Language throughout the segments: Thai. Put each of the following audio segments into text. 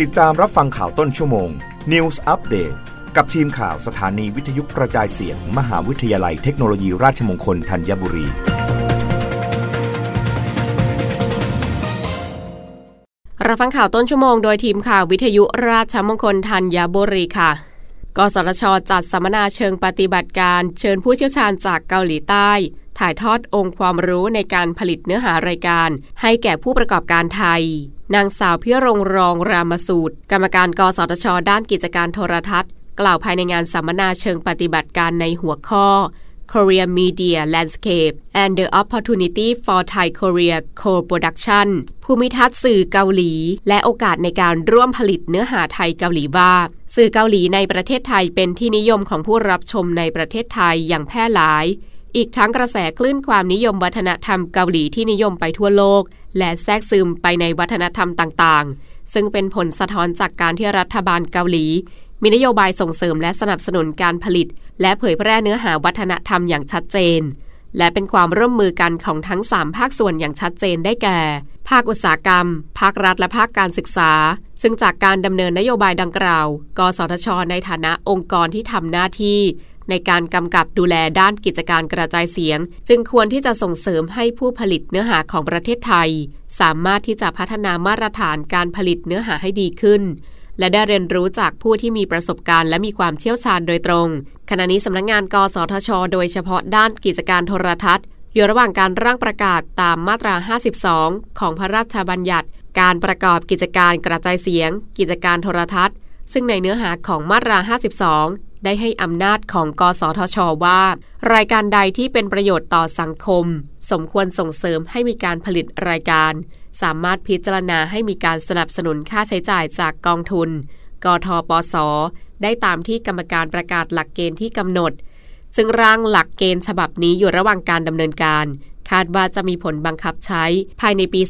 ติดตามรับฟังข่าวต้นชั่วโมง News Update กับทีมข่าวสถานีวิทยุกระจายเสียง มหาวิทยาลัยเทคโนโลยีราชมงคลธัญบุรี รับฟังข่าวต้นชั่วโมงโดยทีมข่าววิทยุราชมงคลธัญบุรีค่ะ กสทชจัดสัมมนาเชิงปฏิบัติการ เชิญผู้เชี่ยวชาญจากเกาหลีใต้ถ่ายทอดองค์ความรู้ในการผลิตเนื้อหารายการ ให้แก่ผู้ประกอบการไทย นางสาวพิรงรองรามสูตร กรรมการกสทช ด้านกิจการโทรทัศน์ กล่าวภายในงานสัมมนาเชิงปฏิบัติการในหัวข้อ Korea Media Landscape and the Opportunity for Thai Korea Co-production ภูมิทัศน์สื่อเกาหลี และโอกาสในการร่วมผลิตเนื้อหาไทยเกาหลีว่า สื่อเกาหลีในประเทศไทยเป็นที่นิยมของผู้รับชมในประเทศไทยอย่างแพร่หลาย อีกทั้งกระแสคลื่นความนิยมวัฒนธรรมเกาหลีที่นิยมไปทั่วโลก และแทรกซึมไปในวัฒนธรรมต่างๆ ซึ่งเป็นผลสะท้อนจากการที่รัฐบาลเกาหลี มีนโยบายส่งเสริมและสนับสนุนการผลิต และเผยแพร่เนื้อหาวัฒนธรรมอย่างชัดเจน และเป็นความร่วมมือกันของทั้ง 3 ภาคส่วนอย่างชัดเจนได้แก่ ภาคอุตสาหกรรม ภาครัฐและภาคการศึกษา ซึ่งจากการดำเนินนโยบายดังกล่าว กสทช ในฐานะองค์กรที่ทำหน้าที่ ในการกำกับดูแลด้านกิจการกระจายเสียง จึงควรที่จะส่งเสริมให้ผู้ผลิตเนื้อหาของประเทศไทย สามารถที่จะพัฒนามาตรฐานการผลิตเนื้อหาให้ดีขึ้น และได้เรียนรู้จากผู้ที่มีประสบการณ์และมีความเชี่ยวชาญโดยตรง ขณะนี้สำนักงงานกสทช โดยเฉพาะด้านกิจการโทรทัศน์อยู่ระหว่างการร่างประกาศตามมาตรา 52 ของพระราชบัญญัติ การประกอบกิจการกระจายเสียง กิจการโทรทัศน์ ซึ่งในเนื้อหาของมาตรา 52 ได้ให้อำนาจของกสทช ว่า รายการใดที่เป็นประโยชน์ต่อสังคม สมควรส่งเสริมให้มีการผลิตรายการ สามารถพิจารณาให้มีการสนับสนุนค่าใช้จ่ายจากกองทุน กทปส ได้ตามที่กรรมการประกาศหลักเกณฑ์ที่กำหนด ซึ่งร่างหลักเกณฑ์ฉบับนี้อยู่ระหว่างการดำเนินการ คาดว่าจะมีผลบังคับใช้ภายในปี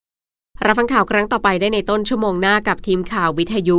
2566รับฟังข่าวครั้งต่อไปได้ในต้นชั่วโมงหน้ากับทีมข่าววิทยุ